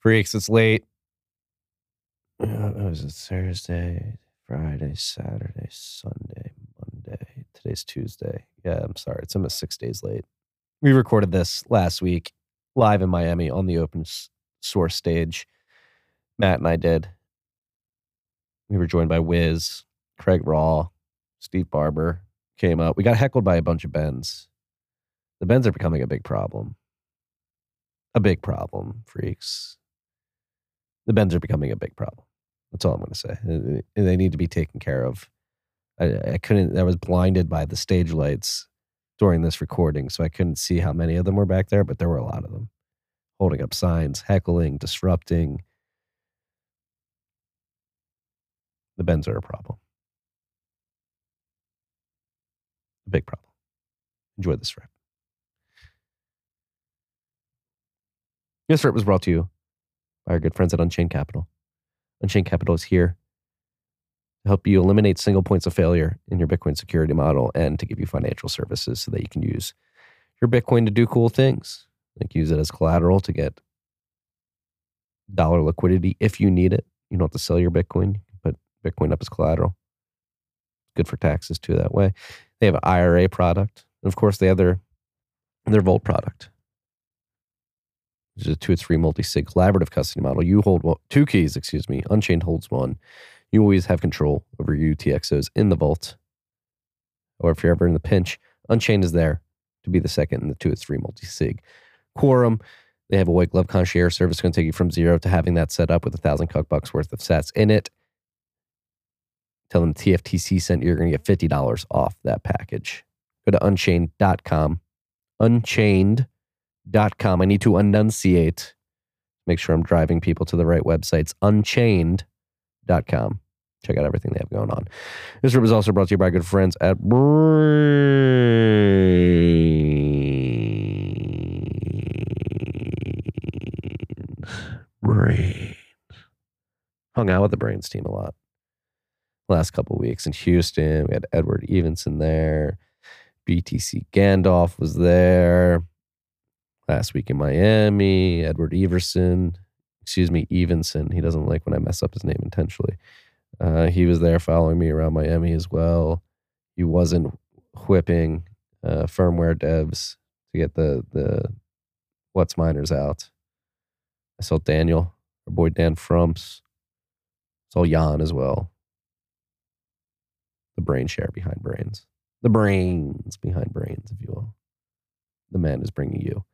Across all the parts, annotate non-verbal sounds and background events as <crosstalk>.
Freaks, it's late. What was a Thursday, Friday, Saturday, Sunday, Monday. Today's Tuesday. Yeah, I'm sorry. It's almost six days late. We recorded this last week live in Miami on the open source stage. Matt and I did. We were joined by Wiz, Craig Raw, Steve Barbour came up. We got heckled by a bunch of bends. The bends are becoming a big problem. A big problem, freaks. The bends are becoming a big problem. That's all I'm going to say. Uh, uh, they need to be taken care of. I, I couldn't, I was blinded by the stage lights during this recording, so I couldn't see how many of them were back there, but there were a lot of them holding up signs, heckling, disrupting. The bends are a problem. A big problem. Enjoy this rip. This rip was brought to you by our good friends at Unchained Capital. Unchained Capital is here to help you eliminate single points of failure in your Bitcoin security model and to give you financial services so that you can use your Bitcoin to do cool things, like use it as collateral to get dollar liquidity if you need it. You don't have to sell your Bitcoin, put Bitcoin up as collateral. Good for taxes too that way. They have an IRA product. And of course, they have their, their Vault product, which is a two or three multi sig collaborative custody model. You hold two keys, excuse me. Unchained holds one. You always have control over your UTXOs in the vault. Or if you're ever in the pinch, Unchained is there to be the second in the two or three multi sig. Quorum, they have a white glove concierge service going to take you from zero to having that set up with a thousand cuck bucks worth of sats in it. Tell them TFTC sent you, you're going to get $50 off that package. Go to unchained.com. Unchained.com. I need to enunciate. Make sure I'm driving people to the right websites. Unchained.com. Check out everything they have going on. This room is also brought to you by good friends at Braiins. Braiins. Hung out with the Braiins team a lot last couple weeks in Houston. We had Edward Evenson there. BTC Gandalf was there. Last week in Miami, Edward Everson, excuse me, Evenson. He doesn't like when I mess up his name intentionally. Uh, he was there following me around Miami as well. He wasn't whipping uh, firmware devs to get the the what's miners out. I saw Daniel, our boy Dan Frumps. I saw Jan as well the brain share behind Braiins, the brains behind Braiins, if you will. The man is bringing you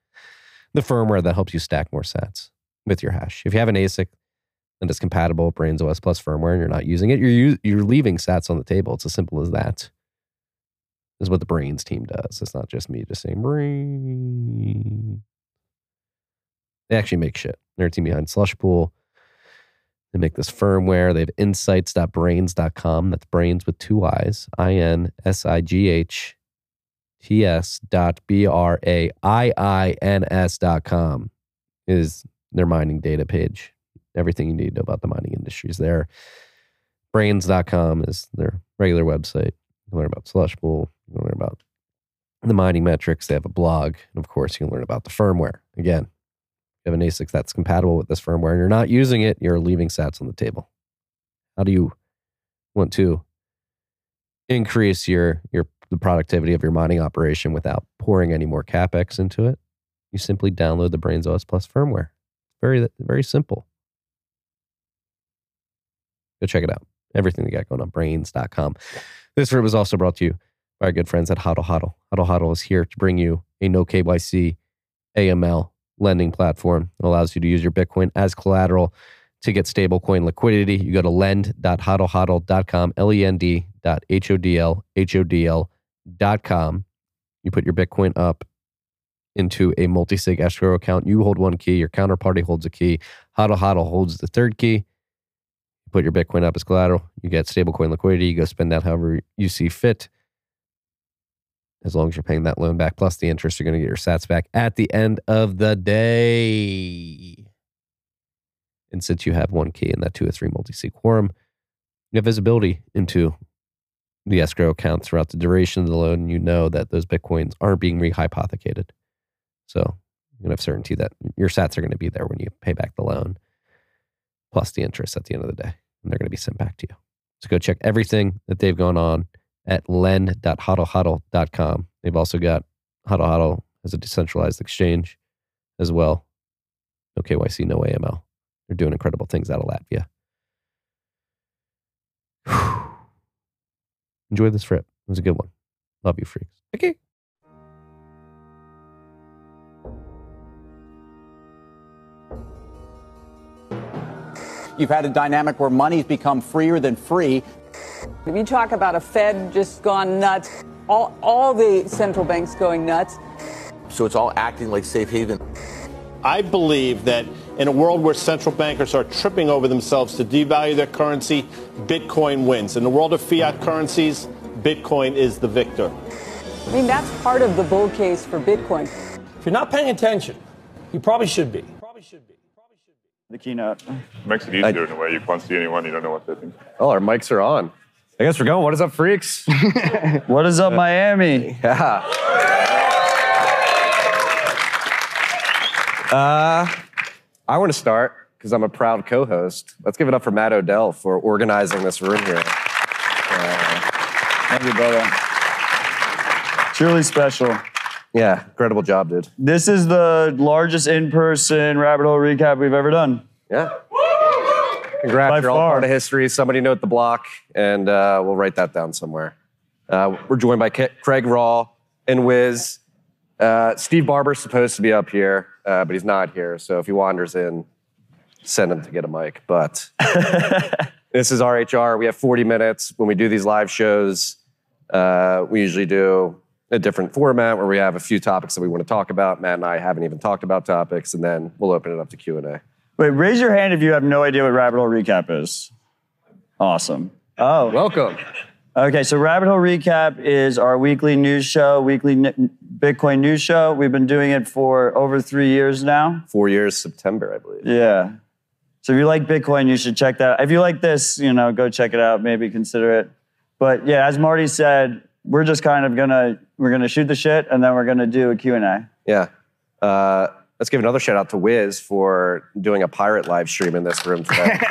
the firmware that helps you stack more sats with your hash. If you have an ASIC that is compatible with Braiins OS Plus firmware and you're not using it, you're you're leaving sats on the table. It's as simple as that. Is what the Braiins team does. It's not just me just saying brain. They actually make shit. They're a team behind Slushpool. They make this firmware. They have insights.braiins.com. That's braiins with two I's. I N S I G H T S dot B R A I I N S dot com is their mining data page. Everything you need to know about the mining industry is there. Braiins.com is their regular website. You can learn about Slushpool. You can learn about the mining metrics. They have a blog. And of course, you can learn about the firmware. Again, you have an ASIC that's compatible with this firmware and you're not using it, you're leaving sats on the table. How do you want to increase your your the productivity of your mining operation without pouring any more capex into it? You simply download the Braiins OS Plus firmware. Very very simple. Go check it out. Everything they got going on braiins.com. This room is also brought to you by our good friends at Hodl Hodl. Hodl Hodl is here to bring you a no KYC AML lending platform. It allows you to use your Bitcoin as collateral to get stablecoin liquidity. You go to lend.hodlhodl.com, L E N D dot H O D L H O D L dot com. You put your Bitcoin up into a multi sig escrow account. You hold one key, your counterparty holds a key. Hodl Hodl holds the third key. You put your Bitcoin up as collateral. You get stablecoin liquidity. You go spend that however you see fit as long as you're paying that loan back plus the interest you're going to get your sats back at the end of the day and since you have one key in that two or three multi-sig quorum you have visibility into the escrow account throughout the duration of the loan you know that those bitcoins aren't being rehypothecated so You're gonna have certainty that your sats are gonna be there when you pay back the loan, plus the interest at the end of the day. And they're gonna be sent back to you. So go check everything that they've gone on at len.hodlhodl.com. They've also got Hodl Hodl as a decentralized exchange as well. No KYC, no AML. They're doing incredible things out of Latvia. <sighs> Enjoy this trip. It was a good one. Love you, freaks. Okay. You've had a dynamic where money's become freer than free. If you talk about a Fed just gone nuts, all, all the central banks going nuts. So it's all acting like safe haven. I believe that in a world where central bankers are tripping over themselves to devalue their currency, Bitcoin wins. In the world of fiat currencies, Bitcoin is the victor. I mean, that's part of the bull case for Bitcoin. If you're not paying attention, you probably should be. Probably should be. Probably should be. The keynote. Makes it easier in a way. You can't see anyone. You don't know what they're thinking. Oh, our mics are on. I guess we're going. What is up, freaks? <laughs> What is up, Miami? Yeah. Uh, I want to start because I'm a proud co-host. Let's give it up for Matt Odell for organizing this room here. Thank you, brother. Truly special. Yeah, incredible job, dude. This is the largest in-person rabbit hole recap we've ever done. Yeah. Congrats, By you're all far. part of history. Somebody note the block, and uh, we'll write that down somewhere. Uh, we're joined by Ke- Craig Raw and Wiz. Uh, Steve Barbour's supposed to be up here, uh, but he's not here. So if he wanders in, send him to get a mic. But <laughs> this is RHR. We have 40 minutes. When we do these live shows, uh, we usually do a different format where we have a few topics that we want to talk about. Matt and I haven't even talked about topics, and then we'll open it up to Q&A. Wait, raise your hand if you have no idea what rabbit hole recap is. Awesome. Oh, Welcome. <laughs> okay. So rabbit hole recap is our weekly news show, weekly n- Bitcoin news show. We've been doing it for over three years now. Four years, September, I believe. Yeah. So if you like Bitcoin, you should check that. Out. If you like this, you know, go check it out. Maybe consider it. But yeah, as Marty said, we're just kind of gonna we're gonna shoot the shit and then we're gonna do a Q and A. Yeah. Uh, let's give another shout out to Wiz for doing a pirate live stream in this room today. <laughs>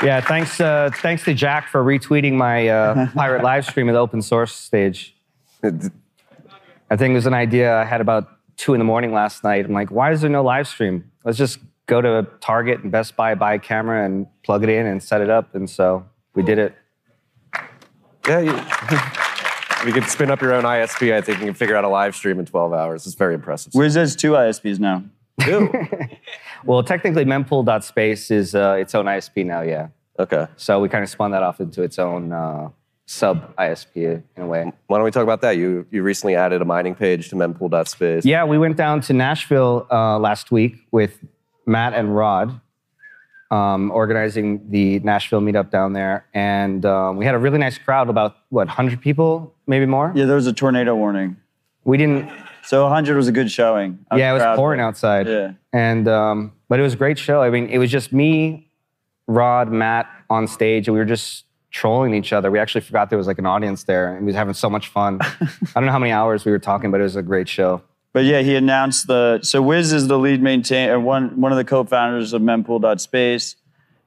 Yeah, thanks. Uh, thanks to Jack for retweeting my uh, pirate live stream at the open source stage. I think it was an idea I had about two in the morning last night. I'm like, why is there no live stream? Let's just go to Target and Best Buy, buy a camera, and plug it in and set it up. And so we did it. yeah, you, <laughs> you could spin up your own ISP. I think you can figure out a live stream in 12 hours. It's very impressive. Wiz has two ISPs now. Two. <laughs> Well, technically, mempool.space is uh, its own ISP now. Yeah. okay. So we kind of spun that off into its own uh, sub ISP in a way. Why don't we talk about that? You you recently added a mining page to mempool.space. Yeah, we went down to Nashville uh, last week with Matt and Rod, um, organizing the Nashville meetup down there, and um, we had a really nice crowd, about what, 100 people, maybe more. Yeah, there was a tornado warning. We didn't. So 100 was a good showing. I Yeah, it was proud. pouring outside. Yeah. And um, but it was a great show. I mean, it was just me, Rod, Matt on stage, and we were just trolling each other. We actually forgot there was like an audience there, and we was having so much fun. <laughs> I don't know how many hours we were talking, but it was a great show. But yeah, he announced the. So Wiz is the lead maintainer, one one of the co-founders of Mempool.space,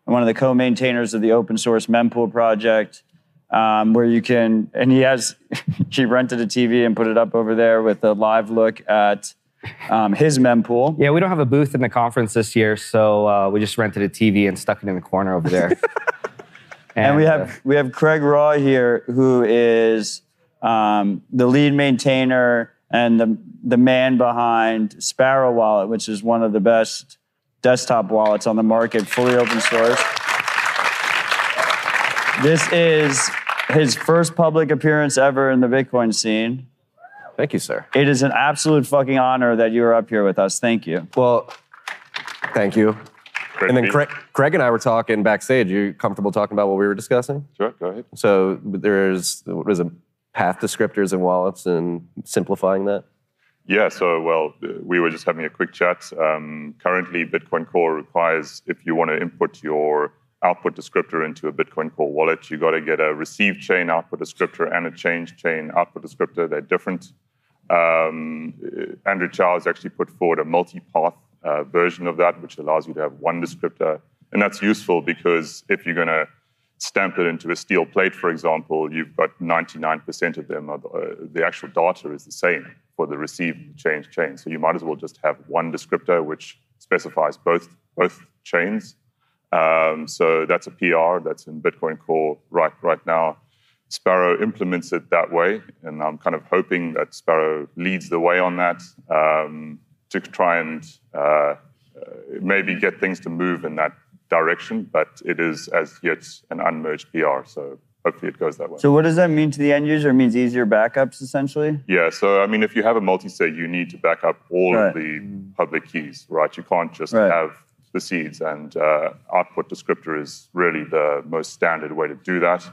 and one of the co-maintainers of the open source Mempool project, um, where you can. And he has <laughs> he rented a TV and put it up over there with a live look at um, his Mempool. Yeah, we don't have a booth in the conference this year, so uh, we just rented a TV and stuck it in the corner over there. <laughs> And we uh, have we have Craig Raw here, who is um, the lead maintainer and the the man behind Sparrow Wallet, which is one of the best desktop wallets on the market, fully open source. This is his first public appearance ever in the Bitcoin scene. Thank you, sir. It is an absolute fucking honor that you are up here with us. Thank you. Well, thank you. Great And then Craig, Craig and I were talking backstage. you comfortable talking about what we were discussing? Sure, go ahead. So there's what is a Path descriptors and wallets and simplifying that. Yeah, so well, we were just having a quick chat. Um, currently, Bitcoin Core requires if you want to input your output descriptor into a Bitcoin Core wallet, you got to get a receive chain output descriptor and a change chain output descriptor. They're different. Um, Andrew Chow actually put forward a multi-path uh, version of that, which allows you to have one descriptor, and that's useful because if you're going to stamp it into a steel plate, for example, you've got 99% of them. The, uh, the actual data is the same for the receive change chain, so you might as well just have one descriptor which specifies both both chains. Um, so that's a PR that's in Bitcoin Core right right now. Sparrow implements it that way, and I'm kind of hoping that Sparrow leads the way on that um, to try and uh, maybe get things to move in that direction. But it is as yet an unmerged PR, so hopefully it goes that way. So what does that mean to the end user? It means easier backups, essentially. Yeah, so I mean, if you have a multi-sig, you need to back up all Right. of the public keys, right? You can't just Right. have the seeds, and uh, output descriptor is really the most standard way to do that.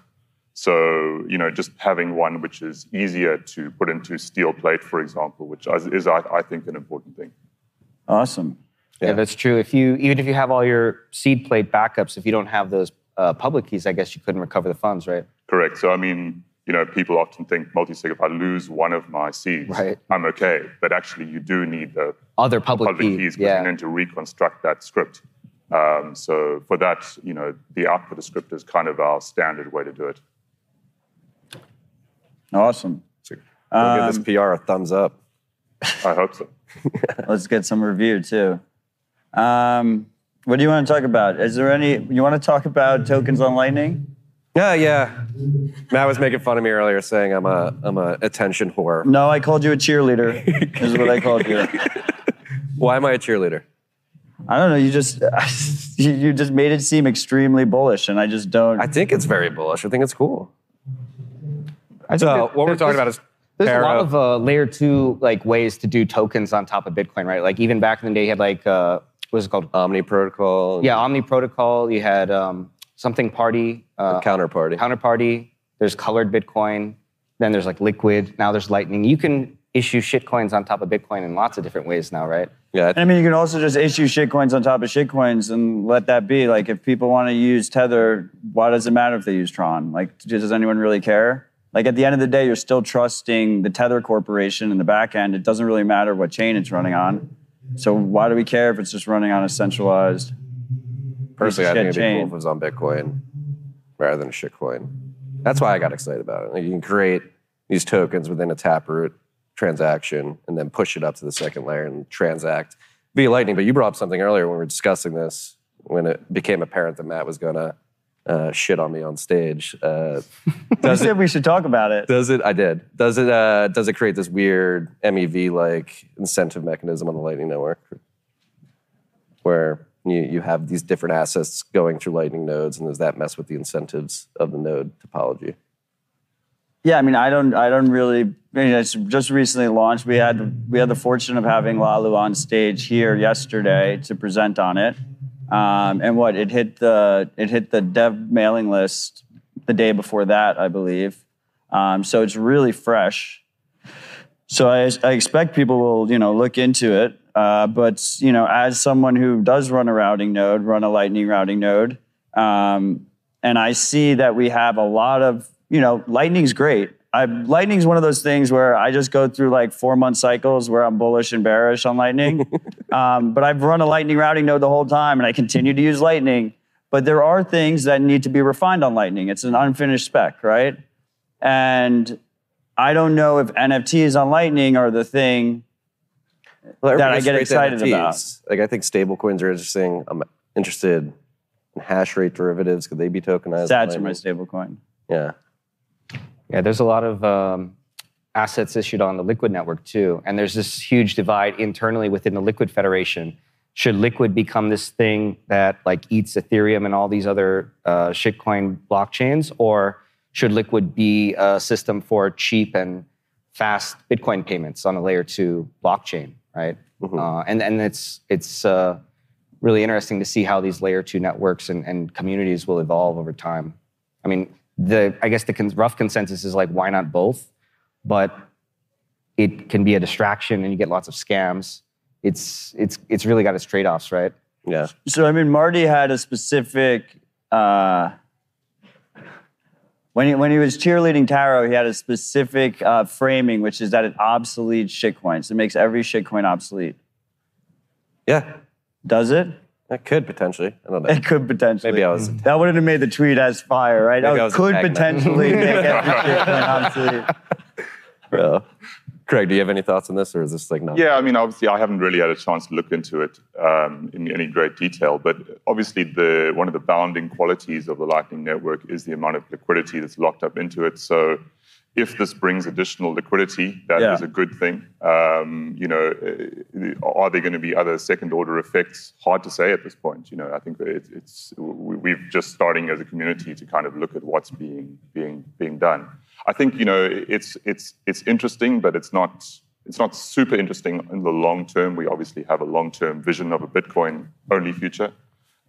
So, you know, just having one which is easier to put into steel plate, for example, which is, is I, I think, an important thing. Awesome. Yeah. that's true. If you even if you have all your seed plate backups, if you don't have those uh, public keys, I guess you couldn't recover the funds, right? Correct. So, I mean, you know, people often think multi-sig, if I lose one of my seeds, Right. I'm okay. But actually, you do need the Other public, public keys, keys because yeah. you need to reconstruct that script. Um, so for that, you know, the output of script is kind of our standard way to do it. Awesome. We'll give this Um, PR a thumbs up. I hope so. <laughs> Let's get some review too. Um, what do you want to talk about? Is there any? You want to talk about tokens on Lightning? Yeah, yeah. Matt was making fun of me earlier, saying I'm a I'm a attention whore. No, I called you a cheerleader. is what I called you. <laughs> Why am I a cheerleader? I don't know. You just <laughs> you you just made it seem extremely bullish, and I just don't. I think it's very bullish. I think it's cool. I think So that- what we're talking about is There's a lot of uh, layer two like ways to do tokens on top of Bitcoin, right? Like even back in the day, you had like uh, what is it called? Omni Protocol. yeah, Omni Protocol. You had um, something party, uh, Counterparty. counterparty. There's colored Bitcoin. Then there's like liquid. Now there's Lightning. You can issue shit coins on top of Bitcoin in lots of different ways now, right? yeah. I mean, you can also just issue shitcoins on top of shitcoins and let that be. Like, if people want to use Tether, why does it matter if they use Tron? Like, does anyone really care? Like, at the end of the day, you're still trusting the Tether Corporation in the back end. It doesn't really matter what chain it's running on. So, why do we care if it's just running on a centralized? Personally, I think it'd be chain. cool if it was on Bitcoin rather than a shitcoin. That's why I got excited about it. Like, you can create these tokens within a Taproot transaction and then push it up to the second layer and transact via Lightning. But you brought up something earlier when we were discussing this, when it became apparent that Matt was going to uh, shit on me on stage. Uh, <laughs> You does it said we should talk about it. Does it? I did. Does it? Uh, does it create this weird MEV like incentive mechanism on the Lightning Network, where you you have these different assets going through Lightning nodes, and does that mess with the incentives of the node topology? Yeah, I mean, I don't, I don't really. I mean, it's just recently launched. We had, we had the fortune of having Laolu on stage here yesterday to present on it. Um, and what it hit the, it hit the dev mailing list the day before that, I believe. Um, so it's really fresh. So I, I expect people will, you know, look into it. Uh, but you know, as someone who does run a routing node, run a Lightning routing node, um, and I see that we have a lot of, you know, Lightning's great. I, Lightning's one of those things where I just go through like four month cycles where I'm bullish and bearish on Lightning. <laughs> um, but I've run a Lightning routing node the whole time, and I continue to use Lightning. But there are things that need to be refined on Lightning. It's an unfinished spec, right? And I don't know if NFTs on Lightning are the thing Well, That I get excited about. Like I think stablecoins are interesting. I'm interested in hash rate derivatives. Could they be tokenized? Sats are my stablecoin. Yeah. Yeah, there's a lot of um, assets issued on the Liquid network too, and there's this huge divide internally within the Liquid Federation. Should Liquid become this thing that like eats Ethereum and all these other uh, shitcoin blockchains, or should Liquid be a system for cheap and fast Bitcoin payments on a layer two blockchain, right? Uh, and and it's it's uh, really interesting to see how these layer two networks and, and communities will evolve over time. I mean, the I guess the con- rough consensus is like, why not both? But it can be a distraction, and you get lots of scams. It's it's it's really got its trade offs, right? Yeah. So I mean, Marty had a specific, uh, When he, when he was cheerleading Taro, he had a specific uh, framing, which is that it obsoletes shitcoins. It makes every shitcoin obsolete. Yeah, Does it? It could potentially. I don't know. It could potentially. Maybe I was- That wouldn't have made the tweet as fire, right? Maybe I oh, was a could tag man. potentially <laughs> make every shitcoin obsolete. Bro. Craig, do you have any thoughts on this, or is this like not? Yeah, I mean, obviously, I haven't really had a chance to look into it um, in any great detail, but obviously, the one of the bounding qualities of the Lightning Network is the amount of liquidity that's locked up into it. So, if this brings additional liquidity, that is Yeah. a good thing. Um, you know, uh, are there going to be other second-order effects? Hard to say at this point. You know, I think it, it's we- we've just starting as a community to kind of look at what's being being being done. I think you know it's it's it's interesting, but it's not it's not super interesting in the long term. We obviously have a long-term vision of a Bitcoin-only future,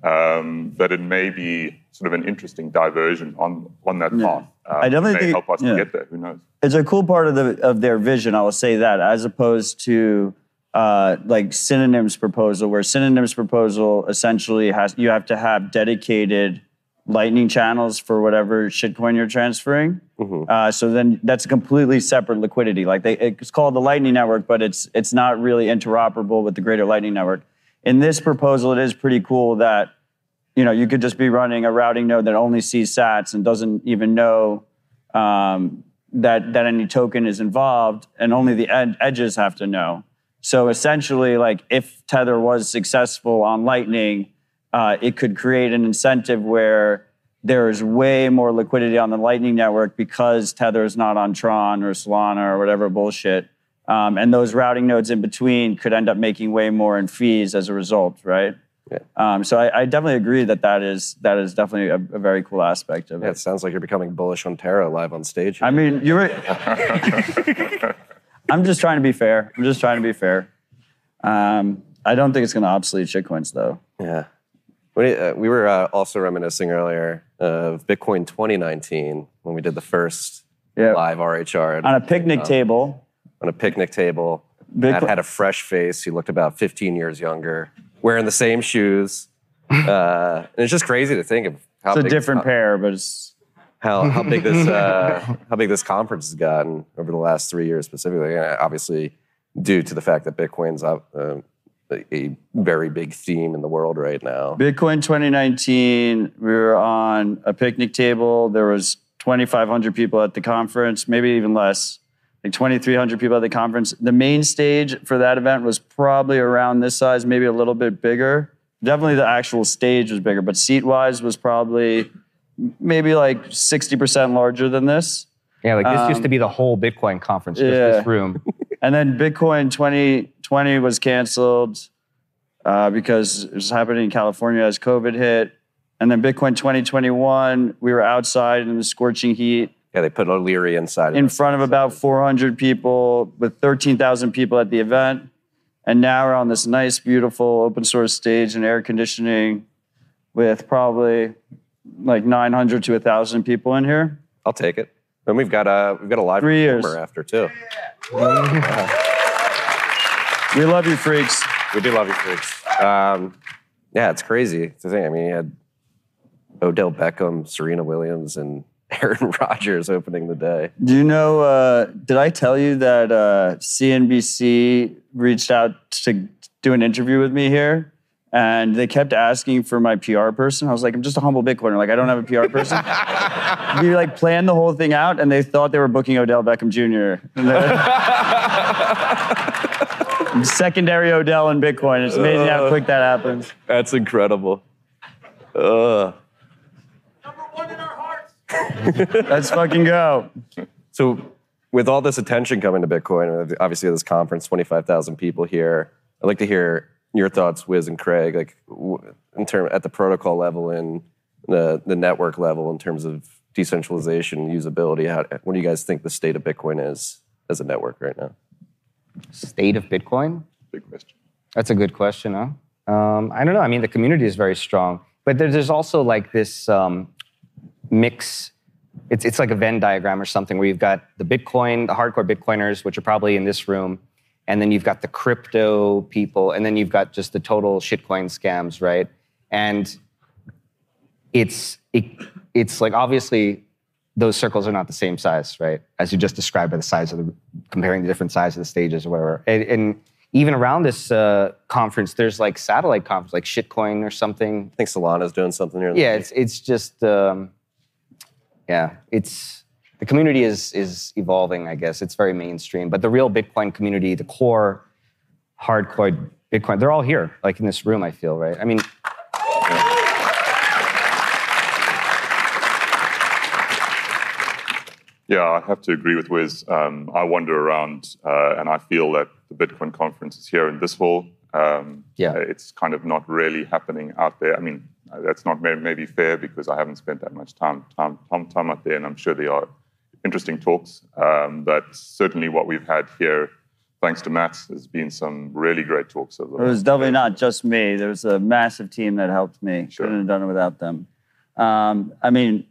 um, but it may be sort of an interesting diversion on on that path. Um, I definitely it may think- help us yeah. to get there. Who knows? it's a cool part of the of their vision. I will say that, as opposed to uh, like synonyms proposal, where synonyms proposal essentially has you have to have dedicated lightning channels for whatever shitcoin you're transferring. Uh, so then that's a completely separate liquidity. Like they, it's called the Lightning Network, but it's it's not really interoperable with the greater Lightning Network. In this proposal, it is pretty cool that you know you could just be running a routing node that only sees Sats and doesn't even know um, that that any token is involved, and only the ed- edges have to know. So essentially, like if Tether was successful on Lightning, uh, it could create an incentive where there is way more liquidity on the Lightning network because Tether is not on Tron or Solana or whatever bullshit. Um, and those routing nodes in between could end up making way more in fees as a result, right? Yeah. Um, so I, I definitely agree that that is that is definitely a, a very cool aspect of Yeah, it. it sounds like you're becoming bullish on Taro live on stage. I mean, you're. Right. <laughs> I'm just trying to be fair. I'm just trying to be fair. Um, I don't think it's going to obsolete shitcoins, though. Yeah. We, uh, we were uh, also reminiscing earlier of Bitcoin 2019 when we did the first Yeah. live RHR On a picnic table, on a picnic table. Bitcoin- Matt had a fresh face. He looked about 15 years younger, wearing the same shoes. <laughs> Uh, and it's just crazy to think of how it's a big different this, pair, but it's how, how big this <laughs> uh, how big this conference has gotten over the last three years specifically. And obviously, due to the fact that Bitcoin's uh, uh, a, a very big theme in the world right now. Bitcoin 2019. We were on a picnic table. There was 2,500 people at the conference, maybe even less, like 2,300 people at the conference. The main stage for that event was probably around this size, maybe a little bit bigger. Definitely the actual stage was bigger, but seat wise was probably maybe like 60% larger than this. Yeah, like this used to be the whole Bitcoin conference, just yeah. this room. <laughs> And then Bitcoin 2020 was canceled uh, because it was happening in California as COVID hit. And then Bitcoin 2021, we were outside in the scorching heat Yeah, they put O'Leary inside. in front of about 400 people with 13,000 people at the event. And now we're on this nice, beautiful open source stage and air conditioning with probably like 900 to 1,000 people in here. I'll take it. And we've got a we've got a live Three years. performer after too. <laughs> We love you, freaks. We do love you, freaks. Um, yeah, it's crazy to think. I mean, you had Odell Beckham, Serena Williams, and <laughs> Aaron Rodgers opening the day. Do you know? Uh, did I tell you that uh, CNBC reached out to do an interview with me here, and they kept asking for my PR person? I was like, I'm just a humble Bitcoiner. Like, I don't have a PR person. <laughs> we like planned the whole thing out, and they thought they were booking Odell Beckham Jr. <laughs> Secondary Odell in Bitcoin. It's amazing how quick that happens. That's incredible. Uh, Let's fucking go. so, with all this attention coming to Bitcoin, obviously this conference, twenty five thousand people here. I'd like to hear your thoughts, Wiz and Craig, like in term at the protocol level and the the network level in terms of decentralization, usability. How, what do you guys think the state of Bitcoin is as a network right now? State of Bitcoin? Big question. That's a good question, huh? Um, I don't know. I mean, the community is very strong, but there's also like this um, mix. It's, it's like a Venn diagram or something where you've got the Bitcoin, the hardcore Bitcoiners, which are probably in this room, and then you've got the crypto people, and then you've got just the total shitcoin scams, right? And it's it, it's like obviously those circles are not the same size, right? As you just described by the size of the, comparing the different size of the stages or whatever. And, and even around this uh, conference, there's like satellite conference, like Shitcoin or something. I think Solana's doing something here. Yeah, it's it's just um, yeah, it's the community is is evolving. I guess it's very mainstream, but the real Bitcoin community, the core, hardcore Bitcoin, they're all here, like in this room. I feel right. I mean. Yeah, I have to agree with Wiz. Um, I wander around uh, and I feel that the Bitcoin conference is here in this hall. Um, Yeah. uh, It's kind of not really happening out there. I mean, uh, that's not maybe fair because I haven't spent that much time, time, time, time out there, and I'm sure there are interesting talks. Um, but certainly what we've had here, thanks to Matt, has been some really great talks. Over It was definitely not just me. There was a massive team that helped me. Sure. Couldn't have done it without them. Um, I mean,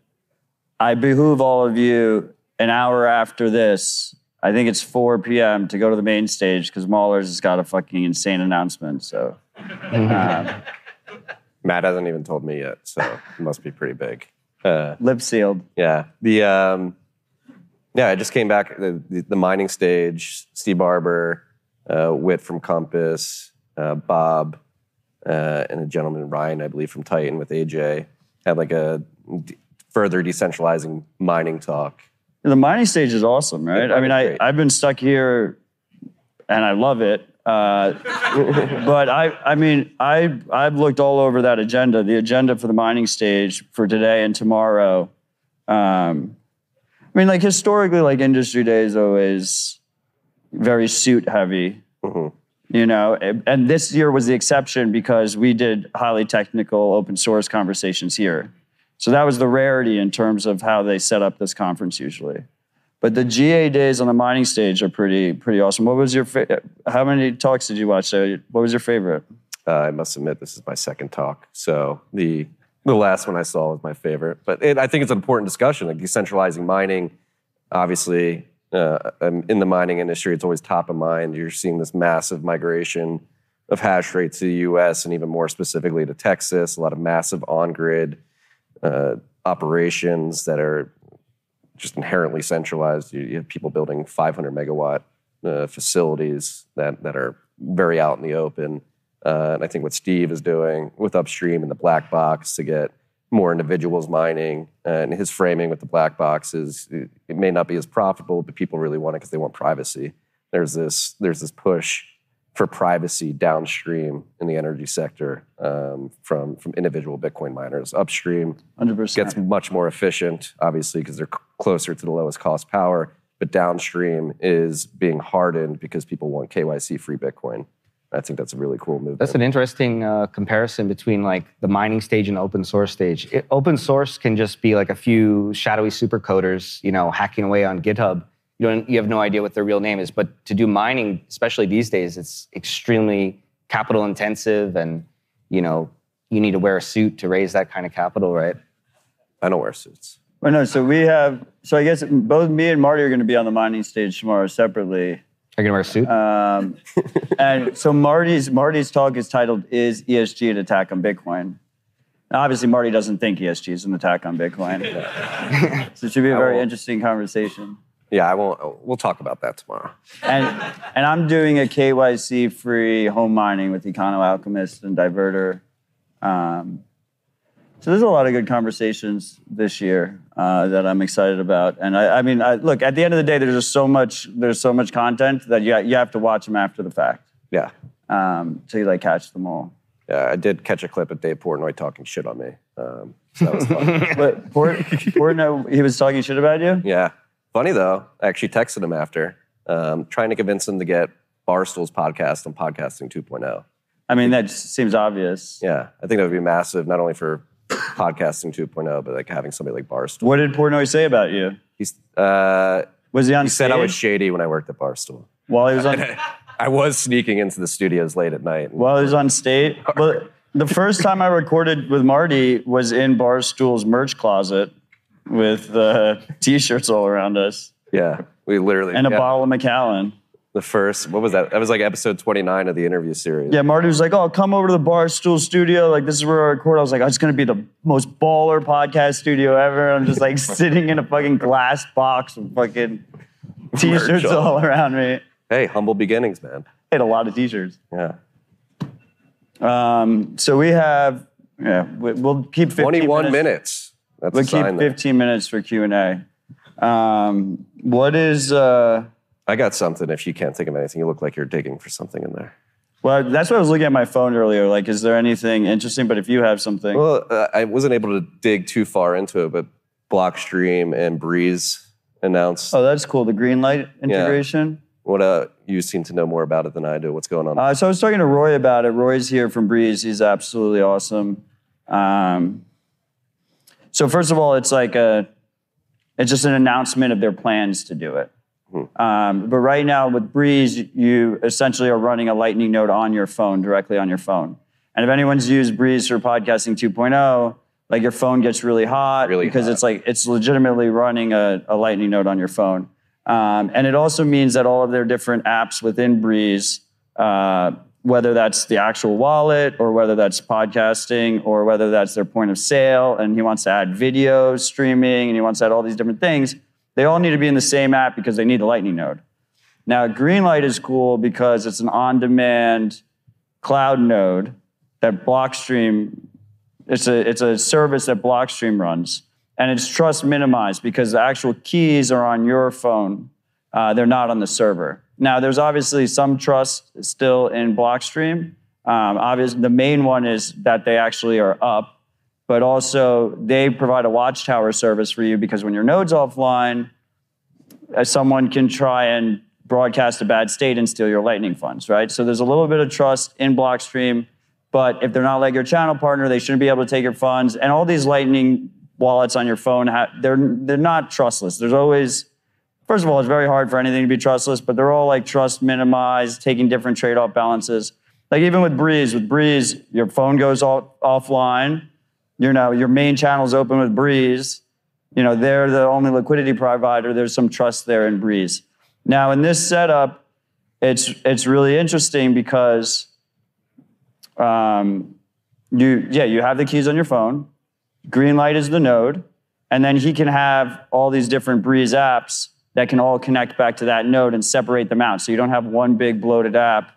I behoove all of you an hour after this. I think it's 4 p.m. to go to the main stage because Mallers has got a fucking insane announcement. So, um, <laughs> Matt hasn't even told me yet, so it must be pretty big. Uh, lip sealed. Yeah. The um, yeah, I just came back the, the, the mining stage. Steve Barbour, uh, Whit from Compass, uh, Bob, uh, and a gentleman Ryan, I believe, from Titan with AJ had like a d- further decentralizing mining talk. The mining stage is awesome, right? I mean, I, I've been stuck here and I love it. Uh, <laughs> but I, I mean, I, I've looked all over that agenda, the agenda for the mining stage for today and tomorrow. Um, I mean, like historically, like industry day is always very suit heavy, you know, and this year was the exception because we did highly technical open source conversations here. So that was the rarity in terms of how they set up this conference usually. But the GA days on the mining stage are pretty pretty awesome. What was your fa- how many talks did you watch? So what was your favorite? Uh, I must admit, this is my second talk, so the the last one I saw was my favorite. But it, I think it's an important discussion, like decentralizing mining. Obviously, uh, um, in the mining industry, it's always top of mind. You're seeing this massive migration of hash rate to the U.S. and even more specifically to Texas. A lot of massive on-grid uh, operations that are just inherently centralized. You, you have people building 500 megawatt uh, facilities that that are very out in the open. Uh, and I think what Steve is doing with upstream and the black box to get more individuals mining, and his framing with the black box is it, it may not be as profitable, but people really want it because they want privacy. There's this there's this push for privacy downstream in the energy sector um, from from individual Bitcoin miners. Upstream 100%. gets much more efficient, obviously, because they're c- closer to the lowest cost power. But downstream is being hardened because people want KYC free Bitcoin. I think that's a really cool move. That's an interesting uh, comparison between like the mining stage and open source stage. It, open source can just be like a few shadowy supercoders, you know, hacking away on GitHub. You don't, you have no idea what their real name is. But to do mining, especially these days, it's extremely capital intensive, and you know, you need to wear a suit to raise that kind of capital, right? I don't wear suits. Well, no, so we have, so I guess both me and Marty are going to be on the mining stage tomorrow separately. Are you gonna wear a suit? Um, <laughs> and so Marty's Marty's talk is titled "Is ESG an attack on Bitcoin?" Now, obviously, Marty doesn't think ESG is an attack on Bitcoin, <laughs> so it should be a very interesting conversation. Yeah, I won't. We'll talk about that tomorrow. And and I'm doing a KYC free home mining with Econoalchemist and Diverter. Um, so there's a lot of good conversations this year uh, that I'm excited about. And I, I mean, I, look, at the end of the day, there's just so much there's so much content that you you have to watch them after the fact. Yeah. Um, so you like catch them all. Yeah, I did catch a clip of Dave Portnoy talking shit on me. Um, so that was fun. <laughs> But Port, Portnoy, he was talking shit about you. yeah. Funny though, I actually texted him after, um, trying to convince him to get Barstool's podcast on Podcasting 2.0. I mean, that just seems obvious. Yeah, I think that would be massive, not only for podcasting 2.0, but like having somebody like Barstool. What did Portnoy say about you? He's uh, Was he on he said I was shady when I worked at Barstool. While he was on, <laughs> I was sneaking into the studios late at night. while he was on stage. <laughs> Well, the first time I recorded with Marty was in Barstool's merch closet with uh, <laughs> t-shirts all around us Yeah, we literally and a yeah. bottle of Macallan. The first, what was that? That was like episode 29 of the interview series. Yeah, Marty was like, "Oh, come over to the Barstool studio. Like, this is where I record." I was like, "Oh, "It's gonna be the most baller podcast studio ever." I'm just like <laughs> sitting in a fucking glass box with fucking t-shirts all around me. Hey, humble beginnings, man. Had a lot of t-shirts. Yeah. Um, so we have, yeah, we- we'll keep 15 21 minutes. minutes. That's We'll keep there. 15 minutes for Q and A. Um, what is? Uh, I got something. If you can't think of anything, you look like you're digging for something in there. well, that's what I was looking at my phone earlier. Like, is there anything interesting? But if you have something, Well, uh, I wasn't able to dig too far into it, but Blockstream and Breeze announced. oh, that's cool. The Greenlight integration. What uh, you seem to know more about it than I do. What's going on? Uh, so I was talking to Roy about it. Roy's here from Breeze. He's absolutely awesome. Um, so first of all, it's like a, it's just an announcement of their plans to do it. Um, but right now with Breeze, you essentially are running a Lightning node on your phone, directly on your phone. And if anyone's used Breeze for podcasting 2.0, like your phone gets really hot Really because hot. it's like it's legitimately running a, a Lightning node on your phone. Um, and it also means that all of their different apps within Breeze, uh, whether that's the actual wallet or whether that's podcasting or whether that's their point of sale, and he wants to add video streaming and he wants to add all these different things, they all need to be in the same app because they need a Lightning node. Now, Greenlight is cool because it's an on demand cloud node that Blockstream, it's a, it's a service that Blockstream runs. And it's trust minimized because the actual keys are on your phone. Uh, they're not on the server. Now, there's obviously some trust still in Blockstream. Um, obviously, the main one is that they actually are up but also they provide a watchtower service for you because when your node's offline, uh, someone can try and broadcast a bad state and steal your Lightning funds, right? So there's a little bit of trust in Blockstream, but if they're not like your channel partner, they shouldn't be able to take your funds. And all these Lightning wallets on your phone, they're they're not trustless. There's always First of all, it's very hard for anything to be trustless, but they're all like trust minimized, taking different trade-off balances. Like even with Breeze, with Breeze, your phone goes off, offline. You know, your main channel's open with Breeze. You know, they're the only liquidity provider. There's some trust there in Breeze. Now, in this setup, it's it's really interesting because um, you yeah you have the keys on your phone. Greenlight is the node, and then he can have all these different Breeze apps that can all connect back to that node and separate them out. So you don't have one big bloated app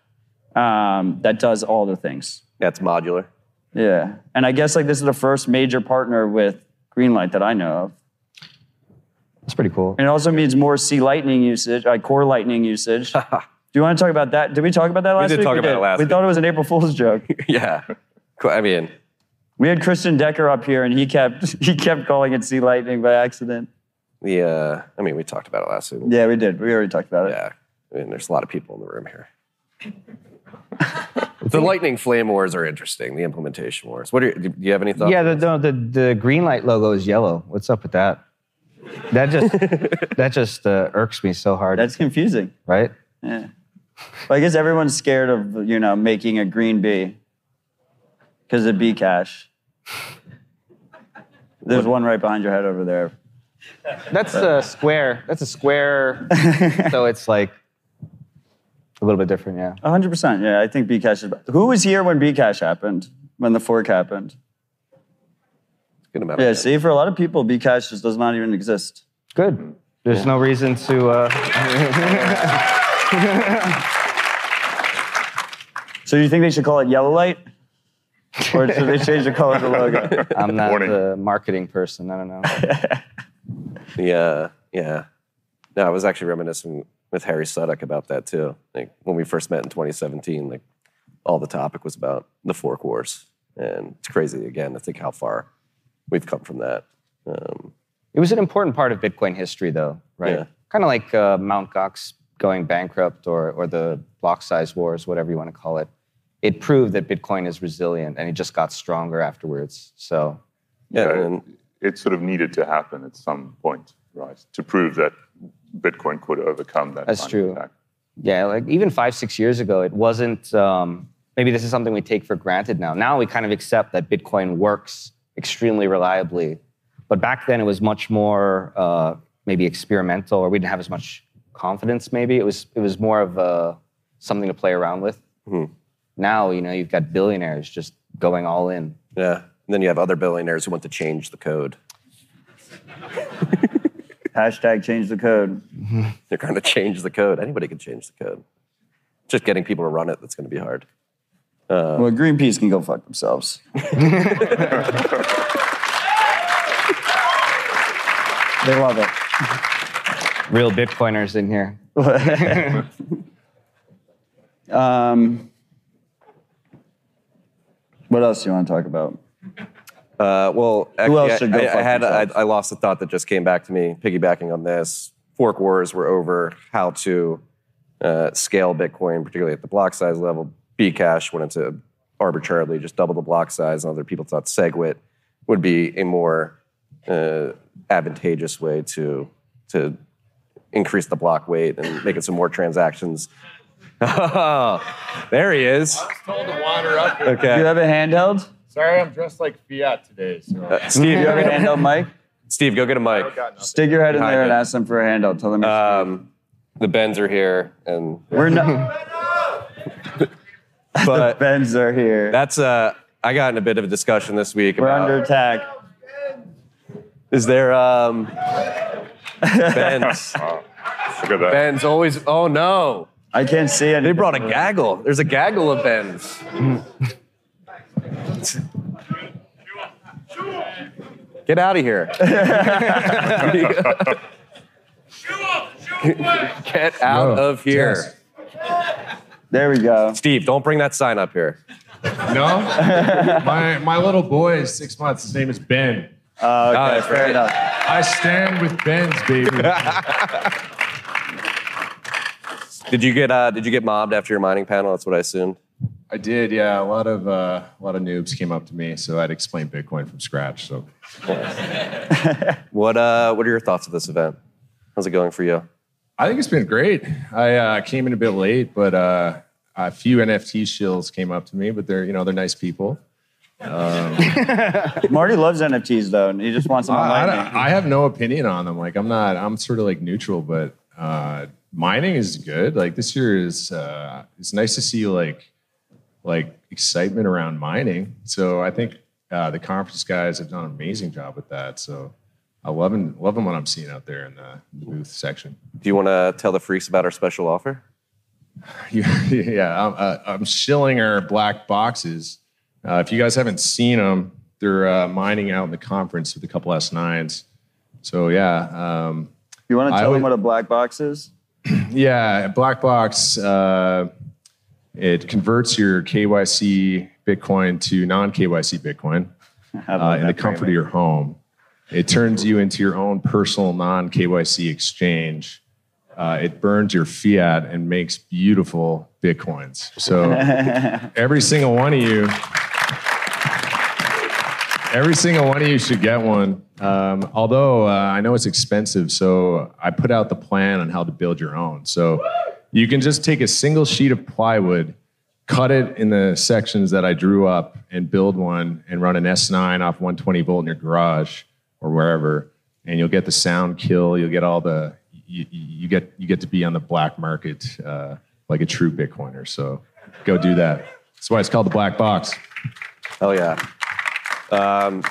um, that does all the things. That's modular. Yeah, and I guess like this is the first major partner with Greenlight that I know of. That's pretty cool. And it also means more C Lightning usage, like core Lightning usage. <laughs> Do you want to talk about that? Did we talk about that last week? We did week? talk about it last We week. thought it was an April Fool's joke. <laughs> yeah. Cool. I mean, we had Christian Decker up here, and he kept <laughs> he kept calling it C Lightning by accident. The uh, I mean, we talked about it last week. Yeah, we did. We already talked about it. Yeah. I mean, there's a lot of people in the room here. <laughs> the lightning flame wars are interesting. The implementation wars. What are do you have any thoughts? Yeah, the, no, the the Greenlight logo is yellow. What's up with that? That just <laughs> that just uh, irks me so hard. That's confusing. right. Yeah. Well, I guess everyone's scared of you know making a green bee because of B cash. There's one right behind your head over there. That's a square. That's a square. so <laughs> it's like a little bit different, yeah. 100%. Yeah, I think B cash is. Who was here when B cash happened? When the fork happened? Good amount. Yeah, of see, for a lot of people, B cash just does not even exist. Good. There's no reason to. Uh, <laughs> So you think they should call it yellow light? Or should they change the color of the logo? I'm not Warning. the marketing person. I don't know. <laughs> Yeah, yeah. No, I was actually reminiscing with Harry Sudock about that too. Like when we first met in 2017, like all the topic was about the fork wars, and it's crazy again to think how far we've come from that. Um, It was an important part of Bitcoin history, though, right? Yeah. Kind of like uh, Mt. Gox going bankrupt or, or the block size wars, whatever you want to call it. It proved that Bitcoin is resilient and it just got stronger afterwards. So, yeah, and it sort of needed to happen at some point, right, to prove that Bitcoin could overcome that. That's true. Attack. yeah, like even five, six years ago, it wasn't. Um, maybe this is something we take for granted now. Now we kind of accept that Bitcoin works extremely reliably. But back then, it was much more uh, maybe experimental, or we didn't have as much confidence. Maybe it was it was more of uh, something to play around with. Now you know you've got billionaires just going all in. Yeah. And then you have other billionaires who want to change the code. <laughs> Hashtag change the code. <laughs> They're trying to change the code. Anybody can change the code. Just getting people to run it that's going to be hard. well, Greenpeace can go fuck themselves. <laughs> they love it. Real Bitcoiners in here. um, what else do you want to talk about? Uh, well, Who else actually, should go I, I, had I. I lost a thought that just came back to me, piggybacking on this. Fork wars were over how to uh, scale Bitcoin, particularly at the block size level. Bcash went into arbitrarily just double the block size, and other people thought SegWit would be a more uh, advantageous way to to increase the block weight and make it some more transactions. <laughs> there he is. told to wander up. Do you have a handheld? Sorry, I'm dressed like Fiat today. So. Uh, Do Steve, you have a handheld mic? Steve, go get a mic. Stick your head in there and ask them for a handout. Tell them Um, the Bens are here, and We're not. <laughs> but Bens are here. That's uh I got in a bit of a discussion this week We're about under attack. is there um Ben's Look at that. Ben's always oh no. I can't see anything. They brought a gaggle. There's a gaggle of Ben's. <laughs> Get out of here. <laughs> Get out of here. There we go. Steve, don't bring that sign up here. No, <laughs> my my little boy is six months. His name is Ben. Uh, okay, that's fair right. enough. I stand with Ben's baby. <laughs> Did you get uh did you get mobbed after your mining panel? That's what I assumed. I did, yeah. A lot of uh, a lot of noobs came up to me, so I'd explain Bitcoin from scratch. So <laughs> What uh what are your thoughts of this event? How's it going for you? I think it's been great. I uh, came in a bit late, but uh, a few NFT shills came up to me, but they're you know they're nice people. Um, <laughs> Marty loves NFTs though, and he just wants them on I, I, I have no opinion on them. Like I'm not. I'm sort of like neutral, but uh, mining is good. Like this year is. Uh, it's nice to see like like excitement around mining. So I think uh, the conference guys have done an amazing job with that. So I love them, love them what I'm seeing out there in the, the booth section. Do you want to tell the freaks about our special offer? <laughs> Yeah, yeah. I'm, uh, I'm shilling our black boxes. Uh, if you guys haven't seen them, they're uh, mining out in the conference with a couple S9s. So yeah, um, you want to I tell them what a black box is? <clears throat> yeah. Black box. It converts your KYC Bitcoin to non KYC Bitcoin <laughs> uh, in the comfort of your home. It turns you into your own personal non KYC exchange. Uh, it burns your fiat and makes beautiful bitcoins. So <laughs> every single one of you, every single one of you should get one. Um, although uh, I know it's expensive, so I put out the plan on how to build your own. So you can just take a single sheet of plywood, cut it in the sections that I drew up, and build one and run an S9 off 120 volt in your garage or wherever, and you'll get the sound kill. You'll get all the you, you get you get to be on the black market uh, like a true Bitcoiner. So go do that. That's why it's called the black box. Hell yeah. Um,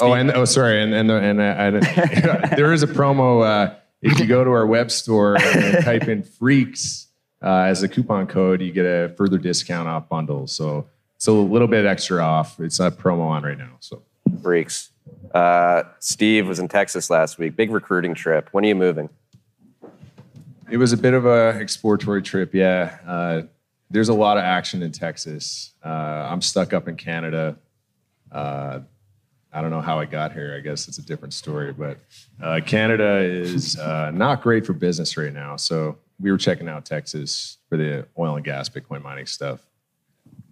Oh, and oh, sorry, and and and I, I, <laughs> there is a promo. Uh, if you go to our web store and <laughs> type in "freaks" uh, as a coupon code, you get a further discount off bundles. So it's a little bit extra off. It's a promo on right now. So freaks. Uh, Steve was in Texas last week. Big recruiting trip. When are you moving? it was a bit of a exploratory trip. Yeah, uh, there's a lot of action in Texas. Uh, I'm stuck up in Canada. I don't know how I got here. I guess it's a different story. But uh, Canada is uh, not great for business right now. So we were checking out Texas for the oil and gas Bitcoin mining stuff.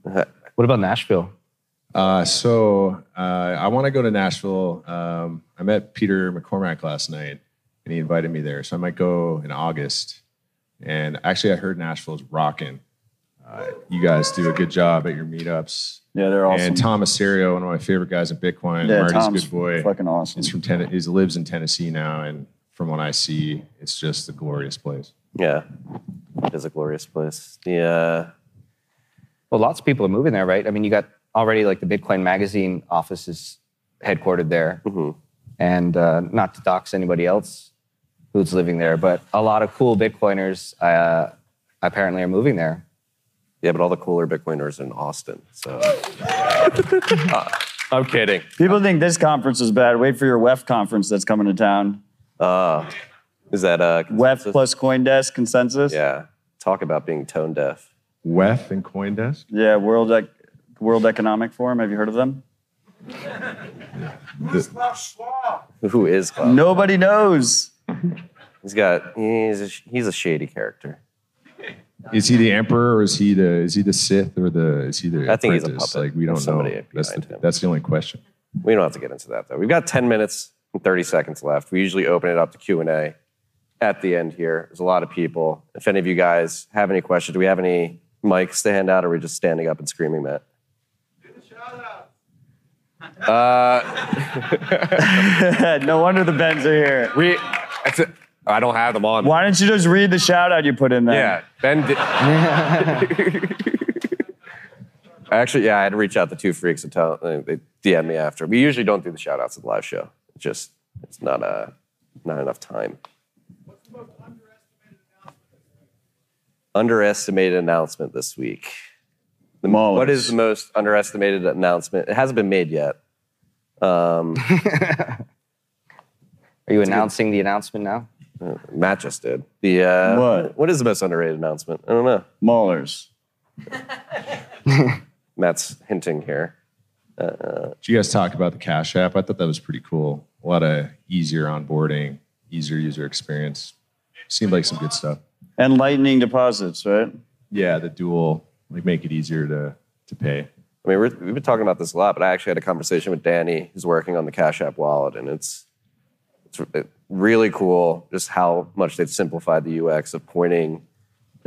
What about Nashville? Uh, so uh, I want to go to Nashville. Um, I met Peter McCormack last night, and he invited me there. So I might go in August. And actually, I heard Nashville's rocking. Uh, you guys do a good job at your meetups. Yeah, they're awesome. And Thomas Serio, one of my favorite guys in Bitcoin. Yeah, Marty's Tom's a good boy. fucking awesome. He's from Tennessee. He lives in Tennessee now, and from what I see, it's just a glorious place. Yeah, it is a glorious place. The uh, Well, lots of people are moving there, right? I mean, you got already like the Bitcoin magazine office is headquartered there. And uh, not to dox anybody else who's living there, but a lot of cool Bitcoiners uh, apparently are moving there. Yeah, but all the cooler Bitcoiners in Austin. So Uh, <laughs> I'm kidding. People think this conference is bad. Wait for your WEF conference that's coming to town. Uh, is that uh, WEF plus CoinDesk consensus? Yeah, talk about being tone deaf. WEF and CoinDesk. Yeah, World Ec- World Economic Forum. Have you heard of them? <laughs> Who is Klaus? Nobody knows. He's got he's a, he's a shady character. Is he the emperor or is he the is he the Sith or the is he the I think he's a apprentice? puppet Like we don't know. That's the, behind him. that's the only question. We don't have to get into that though. We've got 10 minutes and 30 seconds left. We usually open it up to Q&A at the end here. There's a lot of people. If any of you guys have any questions, do we have any mics to hand out or are we just standing up and screaming, Matt? Do the shout-outs. Uh, <laughs> no wonder the Bens are here. we, that's it. I don't have them on. Why don't you just read the shout out you put in there? Yeah, Ben did. <laughs> Actually, yeah, I had to reach out to two freaks and tell they DM me after. We usually don't do the shout outs at the live show. It's just it's not uh not enough time. Underestimated announcement this week. The, what is the most underestimated announcement? It hasn't been made yet. Um, <laughs> Are you announcing the announcement now? Uh, Matt just did. The uh, What? What is the most underrated announcement? I don't know. Mallers. <laughs> Matt's hinting here. Did you guys talk about the Cash App? I thought that was pretty cool. A lot of easier onboarding, easier user experience. Seemed like some good stuff. And lightning deposits, right? Yeah, the dual like make it easier to to pay. I mean, we're, we've been talking about this a lot, but I actually had a conversation with Danny, who's working on the Cash App wallet, and it's it's re- really cool just how much they've simplified the UX of pointing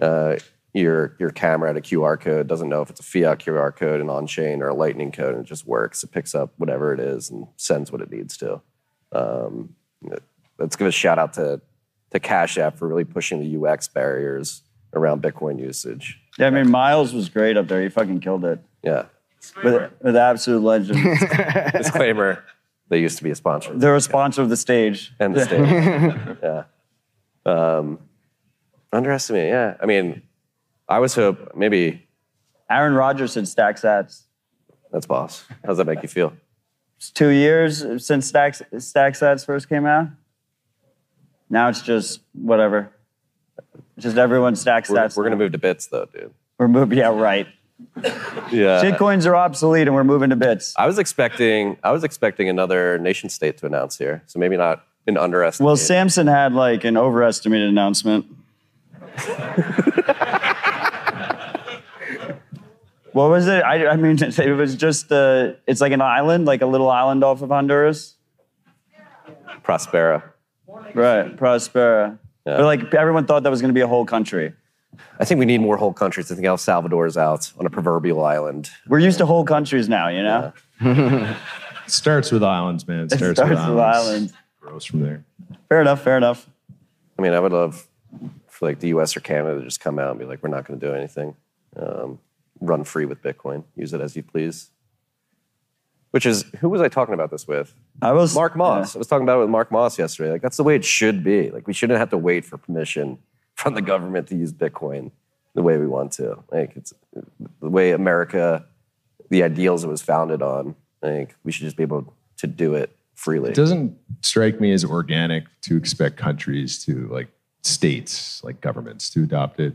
uh, your your camera at a QR code. Doesn't know if it's a fiat QR code, an on-chain, or a Lightning code, and it just works. It picks up whatever it is and sends what it needs to. Um, let's give a shout out to to Cash App for really pushing the UX barriers around Bitcoin usage. Yeah, I mean, Miles was great up there. He fucking killed it. Yeah. With, with absolute legend. <laughs> Disclaimer: They used to be a sponsor. They're a sponsor of the stage. and the stage. <laughs> yeah. Um, underestimate. Yeah. I mean, I was hope maybe Aaron Rodgers said Stack Sats. that's boss. How does that make you feel? It's two years since Stack, Stack Sats first came out. Now it's just whatever. Just everyone Stack We're, Sats. we're gonna move to bits though, dude. We're moving. Yeah, right. Yeah. Shitcoins are obsolete, and we're moving to bits. I was expecting I was expecting another nation state to announce here, so maybe not an underestimate. Well, Samson had like an overestimated announcement. <laughs> what was it? I, I mean, <laughs> it was just uh, it's like an island, like a little island off of Honduras. Prospera. Right, Prospera. Yeah. But like everyone thought that was going to be a whole country. I think we need more whole countries. I think El Salvador's out on a proverbial island. We're used to whole countries now, you know. <laughs> It starts with islands, man. It It starts, starts with with islands. islands. Grows from there. Fair enough. Fair enough. I mean, I would love for like the U.S. or Canada to just come out and be like, "We're not going to do anything. Um, run free with Bitcoin. Use it as you please." Which is who was I talking about this with? I was Mark Moss. I was talking about it with Mark Moss yesterday. Like that's the way it should be. Like we shouldn't have to wait for permission from the government to use Bitcoin the way we want to. Like it's the way America, the ideals it was founded on. I think we should just be able to do it freely. It doesn't strike me as organic to expect countries to like states, like governments, to adopt it.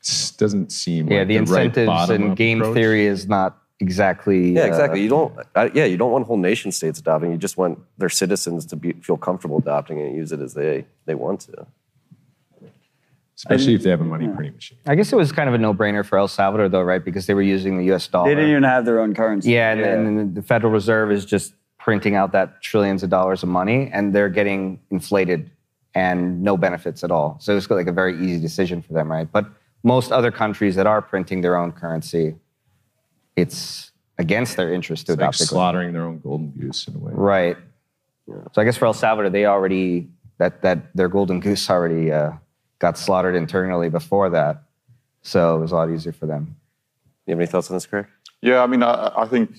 It doesn't seem Yeah, like the right incentives bottom-up and game approach. theory is not exactly. Yeah, uh, exactly. You don't. Uh, yeah, you don't want whole nation states adopting. You just want their citizens to be, feel comfortable adopting it and use it as they they want to. Especially if they have a money printing machine. I guess it was kind of a no-brainer for El Salvador, though, right? Because they were using the U.S. dollar. They didn't even have their own currency. Yeah, and, and the Federal Reserve is just printing out that trillions of dollars of money, and they're getting inflated and no benefits at all. So it's like a very easy decision for them, right? But most other countries that are printing their own currency, it's against their interest to It's like adopt Bitcoin. slaughtering their own golden goose in a way. Right. So I guess for El Salvador, they already that that their golden goose already uh, got slaughtered internally before that, so it was a lot easier for them. You have any thoughts on this, Craig? Yeah, I mean, I, I think,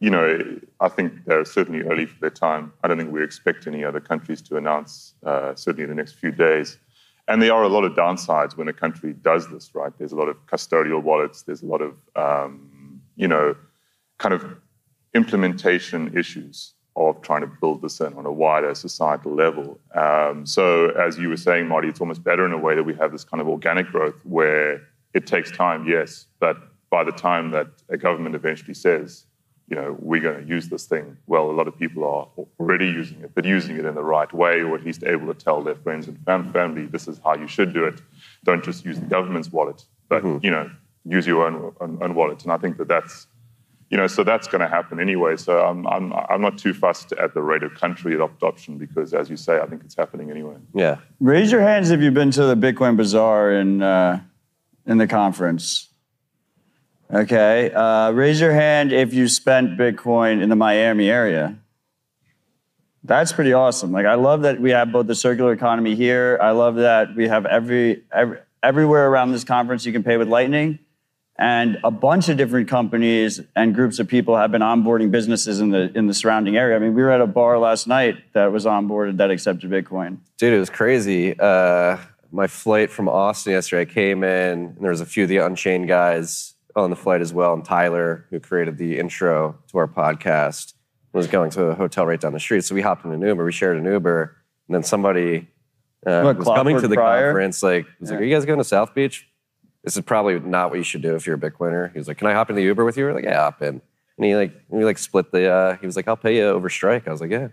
you know, I think they're certainly early for their time. I don't think we expect any other countries to announce, uh, certainly in the next few days. And there are a lot of downsides when a country does this, right? There's a lot of custodial wallets, there's a lot of, um, you know, kind of implementation issues of trying to build this in on a wider societal level. Um, so, as you were saying, Marty, it's almost better in a way that we have this kind of organic growth where it takes time, yes, but by the time that a government eventually says, you know, we're going to use this thing, well, a lot of people are already using it, but using it in the right way, or at least able to tell their friends and fam- family, this is how you should do it. Don't just use the government's wallet, but, you know, use your own, own, own wallet. And I think that that's, you know, so that's going to happen anyway. So I'm, I'm, I'm not too fussed at the rate of country adoption because, as you say, I think it's happening anyway. Yeah. Raise your hands if you've been to the Bitcoin Bazaar in uh, in the conference. Okay. Uh, raise your hand if you spent Bitcoin in the Miami area. That's pretty awesome. Like I love that we have both the circular economy here. I love that we have every, every everywhere around this conference you can pay with Lightning. And a bunch of different companies and groups of people have been onboarding businesses in the in the surrounding area. I mean, we were at a bar last night that was onboarded that accepted Bitcoin. Dude, it was crazy. Uh, my flight from Austin yesterday, I came in, and there was a few of the Unchained guys on the flight as well, and Tyler, who created the intro to our podcast, was going to a hotel right down the street. So we hopped in an Uber. We shared an Uber, and then somebody uh, was coming to the Prior? conference. Like, was like, "Are you guys going to South Beach?" This is probably not what you should do if you're a Bitcoiner. He was like, "Can I hop in the Uber with you?" We're like, "Yeah, hop in." And he like, we like split the. Uh, he was like, "I'll pay you over Strike." I was like, "Yeah."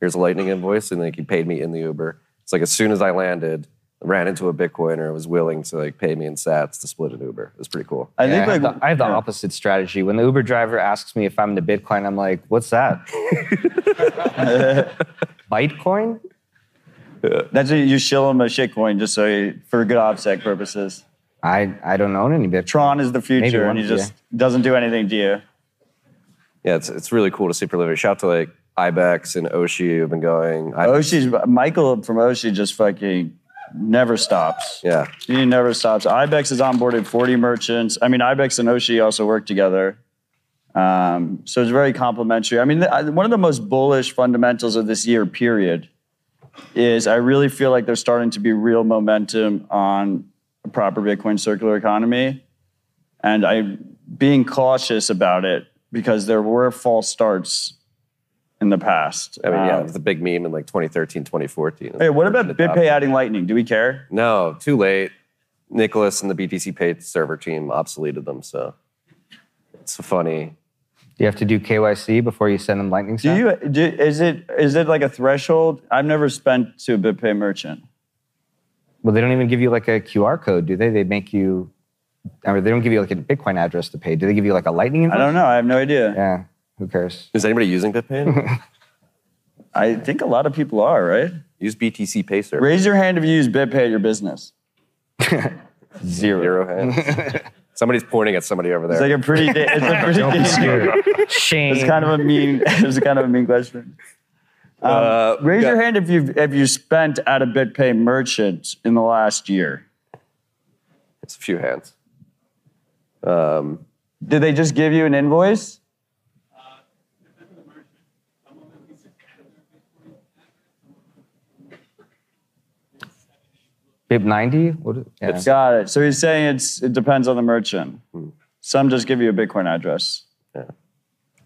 Here's a Lightning invoice, and like he paid me in the Uber. It's like as soon as I landed, ran into a Bitcoiner, was willing to like pay me in Sats to split an Uber. It was pretty cool. I Yeah, think I have, like the, I have the yeah. opposite strategy. When the Uber driver asks me if I'm into Bitcoin, I'm like, "What's that? <laughs> Bitcoin?" That's what you shill him a shitcoin just so you, for good offset purposes. I I don't own any Bitcoin. Tron is the future, and he one- just doesn't do anything to you. Yeah, it's it's really cool to see prolific. Shout out to like Ibex and Oshi who've been going. Ibex- Oshi's Michael from Oshi just fucking never stops. Yeah. He never stops. Ibex has onboarded 40 merchants. I mean, Ibex and Oshi also work together. Um, so it's very complementary. I mean, th- I- one of the most bullish fundamentals of this year, period, is I really feel like there's starting to be real momentum on a proper Bitcoin circular economy. And I'm being cautious about it because there were false starts in the past. I mean, yeah, it was uh, a big meme in like 2013, 2014. Hey, what about At the top. BitPay adding Lightning? Do we care? No, too late. Nicolas and the BTC Pay server team obsoleted them, so it's funny. Do you have to do KYC before you send them Lightning? Do you? Do, is it is it like a threshold? I've never spent to a BitPay merchant. Well, they don't even give you like a QR code, do they? They make you, or they don't give you like a Bitcoin address to pay. Do they give you like a Lightning? I don't know. I have no idea. Yeah. Who cares? Is anybody using BitPay? <laughs> I think a lot of people are right. Use BTC Pay server. Raise your hand if you use BitPay at your business. <laughs> Zero. Zero hands. <laughs> Somebody's pointing at somebody over there. It's like a pretty. da- It's a pretty. Don't be scared. Shame. It's kind of a mean. It's kind of a mean question. Um, Uh, raise yeah. your hand if you've if you spent at a BitPay merchant in the last year. It's a few hands. Um, Did they just give you an invoice? Bib 90? What is, yeah. Got it. So he's saying it's it depends on the merchant. Some just give you a Bitcoin address.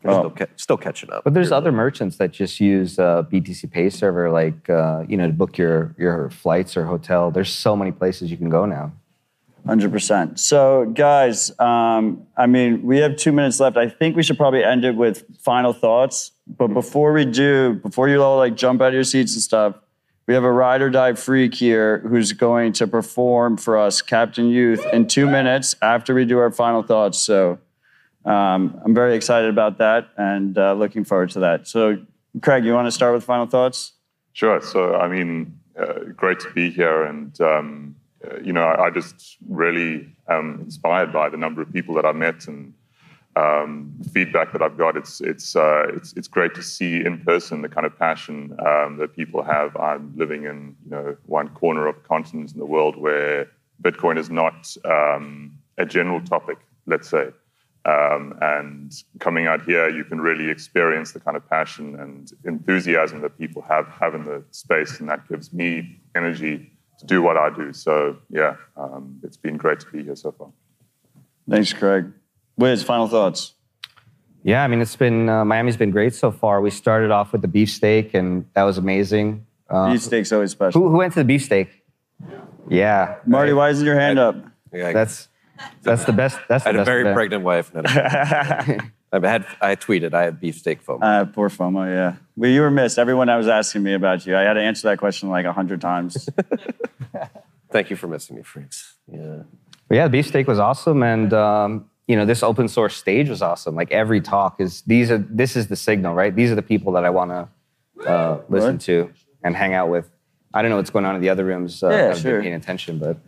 Oh. Still, ca- still catching up. But there's other merchants that just use uh, BTC Pay server, like uh, you know, to book your your flights or hotel. There's so many places you can go now. Hundred percent. So, guys, um, I mean, we have two minutes left. I think we should probably end it with final thoughts. But before we do, before you all like jump out of your seats and stuff, we have a ride or die freak here who's going to perform for us, Captain Youth, in two minutes after we do our final thoughts. So, um, I'm very excited about that and uh, looking forward to that. So, Craig, you want to start with final thoughts? Sure. So, I mean, uh, great to be here. And, um, uh, you know, I, I just really am inspired by the number of people that I met and um, feedback that I've got, it's it's uh, it's it's great to see in person the kind of passion um, that people have. I'm living in you know one corner of a continent in the world where Bitcoin is not um, a general topic, let's say. Um, and coming out here, you can really experience the kind of passion and enthusiasm that people have have in the space, and that gives me energy to do what I do. So yeah, um, it's been great to be here so far. Thanks, Craig. Wiz, final thoughts. Yeah, I mean, it's been uh, Miami's been great so far. We started off with the beefsteak, and that was amazing. Uh, Beefsteak's always special. Who, who went to the beefsteak? Yeah, Marty, why isn't your hand up? Yeah, I- that's that's the best. That's the I the had a very event. pregnant wife. and <laughs> I I had I tweeted I had beefsteak foam. Uh, poor FOMO, yeah. Well, you were missed. Everyone that was asking me about you, I had to answer that question like a hundred times. <laughs> Thank you for missing me, freaks. Yeah. But yeah, beefsteak was awesome, and um, you know this open source stage was awesome. Like every talk is these are this is the signal, right? These are the people that I want to uh, listen Right. to and hang out with. I don't know what's going on in the other rooms. Uh, Yeah, I've been sure. paying attention, but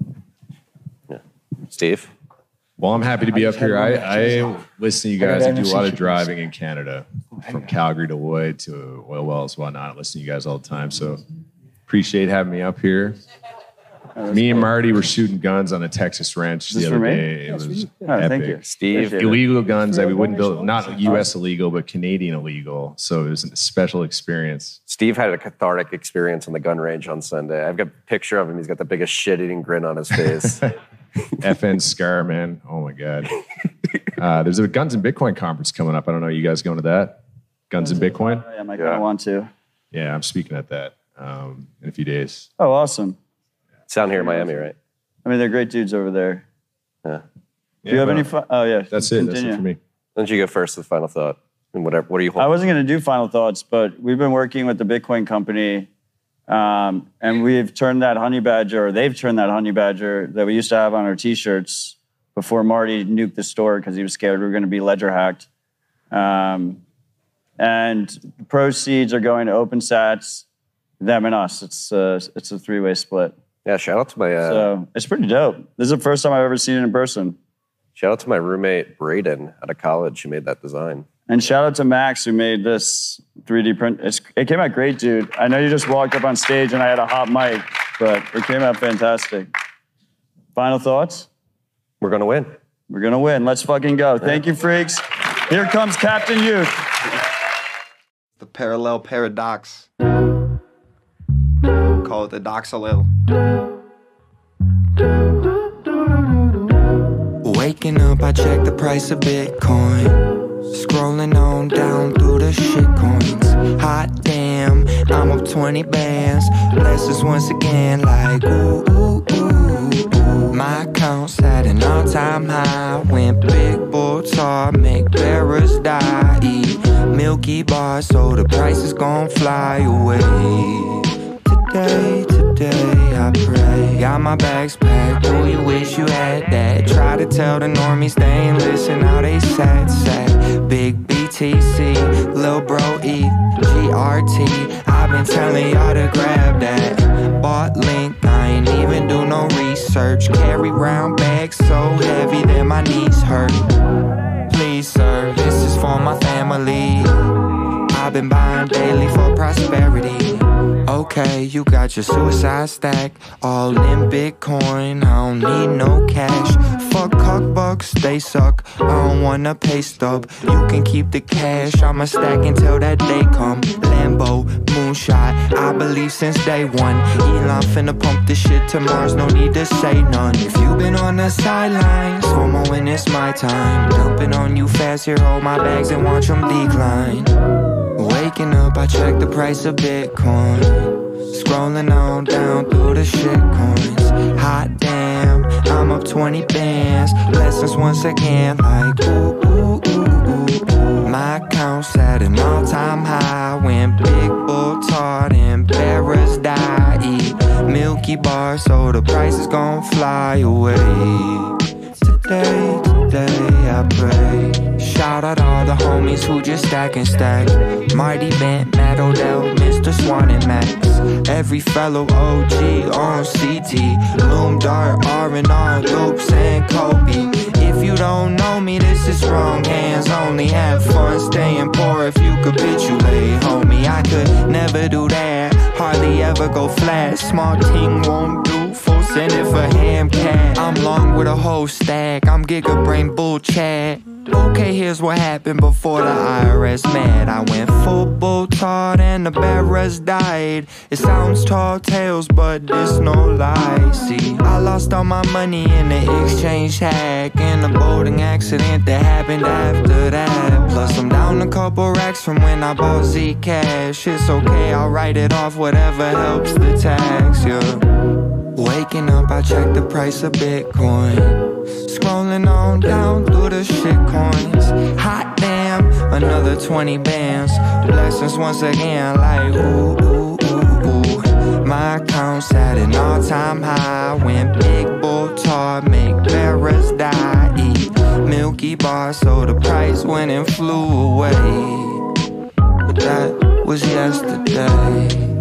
yeah. Steve. Well, I'm happy to be I up here. I. I listen to you guys I, and do a lot of driving in Canada, from Calgary to Lloyd to oil wells, whatnot. I listen to you guys all the time. So appreciate having me up here. me and Marty were shooting guns on a Texas ranch the other day. It Yes, was. Oh, epic. thank you. Steve. Appreciate it. Illegal guns that we wouldn't build, not U.S. illegal, but Canadian illegal. So it was a special experience. Steve had a cathartic experience on the gun range on Sunday. I've got a picture of him. He's got the biggest shit-eating grin on his face. <laughs> FN Scar, man. Oh my God. Uh, there's a Guns and Bitcoin conference coming up. I don't know. You guys going to that? Guns and Bitcoin? Yeah, I might kind of want to. Yeah, I'm speaking at that um, in a few days. Oh, awesome. it's down here in Miami, right? I mean, they're great dudes over there. Yeah. Do you have any fun? Oh, yeah. That's it. That's it for me. Why don't you go first with final thought? And whatever. What are you I wasn't going to do final thoughts, but we've been working with the Bitcoin company, um, and we've turned that honey badger, or they've turned that honey badger that we used to have on our T-shirts before Marty nuked the store because he was scared we were going to be ledger hacked. Um, and the proceeds are going to OpenSats, them and us. It's uh, it's a three way split. Yeah. Shout out to my uh, So it's pretty dope. This is the first time I've ever seen it in person. shout out to my roommate Braden out of college who made that design. And shout out to Max who made this 3D print. It's, it came out great, dude. I know you just walked up on stage and I had a hot mic, but it came out fantastic. Final thoughts? We're gonna win. We're gonna win. Let's fucking go. Thank you, freaks. Here comes Captain Youth. The parallel paradox. Call it the doxalil. Waking up, I check the price of Bitcoin. Scrolling on down through the shit coins. Hot damn, I'm up 20 bands. Blessings once again, like ooh, ooh, ooh. My account's at an all time high. When big bulls are, make bearers die. Eat Milky Bar, so the price is gon' fly away. Today, today, I pray. Got my bags packed. Oh, you wish you had that. Try to tell the normies they ain't listen. How they sad, sad. BTC, Lil Bro E, GRT. I've been telling y'all to grab that. Bought link, I ain't even do no research. Carry round bags so heavy that my knees hurt. Please, sir, this is for my family. I've been buying daily for prosperity. Okay, you got your suicide stack, all in Bitcoin. I don't need no cash. Fuck cock bucks, they suck. I don't wanna pay stub. You can keep the cash. I'ma stack until that day come. Lambo, moonshot. I believe since day one. Elon finna pump this shit to Mars. No need to say none. If you been on the sidelines, FOMO when it's my time. Dumping on you fast. Here, hold my bags and watch them decline. Waking up, I check the price of Bitcoin. Scrolling on down through the shit coins. Hot damn, I'm up 20 bands. Blessings once again, like ooh, ooh, ooh, ooh. My account's at an all time high. When big bull tart and bearers die. Eat Milky Bar, so the price is gon' fly away. Today, today I pray. Shout out all the homies who just stack and stack. Marty Bent, Matt Odell, Mr. Swan and Max. Every fellow OG on CT. Loom Dart, R&R, Loops and Cobie. If you don't know me, this is wrong hands only. Have fun staying poor if you capitulate, homie. I could never do that. Hardly ever go flat. Small ting won't send it for ham cat. I'm long with a whole stack. I'm giga brain bull chat. Okay, here's what happened before the IRS mad. I went full tard and the barras died. It sounds tall tales, but this no lie. See, I lost all my money in the exchange hack and a boating accident that happened after that. Plus, I'm down a couple racks from when I bought Zcash. It's okay, I'll write it off, whatever helps the tax, yeah. Waking up, I check the price of Bitcoin. Scrolling on down through the shit coins. Hot damn, another 20 bands. Blessings once again, like ooh, ooh, ooh, ooh. My account's at an all time high. Went big bull tar make bearers die. Eat Milky Bar, so the price went and flew away. But that was yesterday.